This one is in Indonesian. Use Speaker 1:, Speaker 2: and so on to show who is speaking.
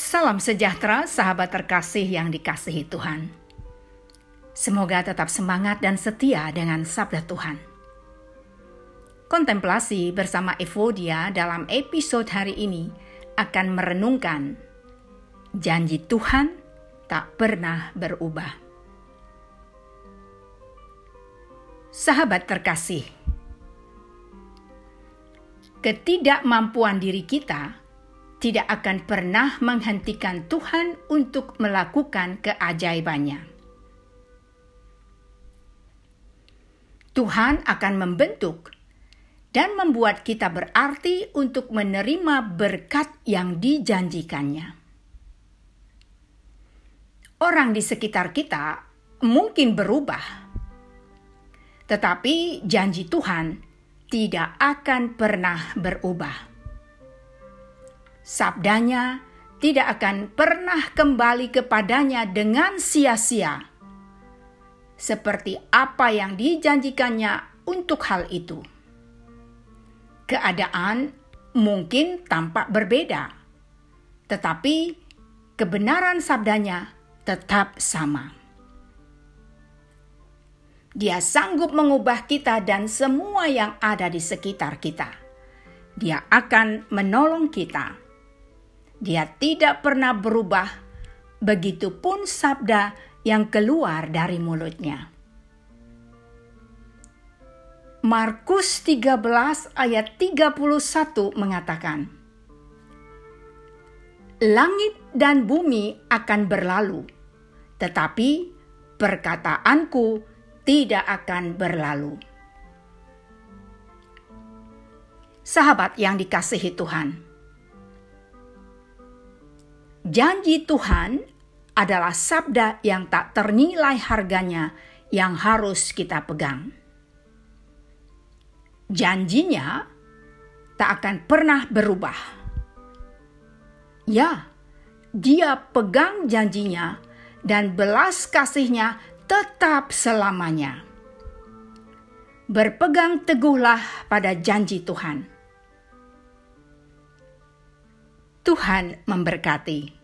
Speaker 1: Salam sejahtera, sahabat terkasih yang dikasihi Tuhan. Semoga tetap semangat dan setia dengan sabda Tuhan. Kontemplasi bersama Evodia dalam episode hari ini akan merenungkan janji Tuhan tak pernah berubah. Sahabat terkasih, ketidakmampuan diri kita tidak akan pernah menghentikan Tuhan untuk melakukan keajaibannya. Tuhan akan membentuk dan membuat kita berarti untuk menerima berkat yang dijanjikannya. Orang di sekitar kita mungkin berubah, tetapi janji Tuhan tidak akan pernah berubah sabdanya tidak akan pernah kembali kepadanya dengan sia-sia. Seperti apa yang dijanjikannya untuk hal itu. Keadaan mungkin tampak berbeda, tetapi kebenaran sabdanya tetap sama. Dia sanggup mengubah kita dan semua yang ada di sekitar kita. Dia akan menolong kita dia tidak pernah berubah, begitupun sabda yang keluar dari mulutnya. Markus 13 ayat 31 mengatakan, Langit dan bumi akan berlalu, tetapi perkataanku tidak akan berlalu. Sahabat yang dikasihi Tuhan, Janji Tuhan adalah sabda yang tak ternilai harganya yang harus kita pegang. Janjinya tak akan pernah berubah. Ya, dia pegang janjinya dan belas kasihnya tetap selamanya. Berpegang teguhlah pada janji Tuhan. Tuhan memberkati.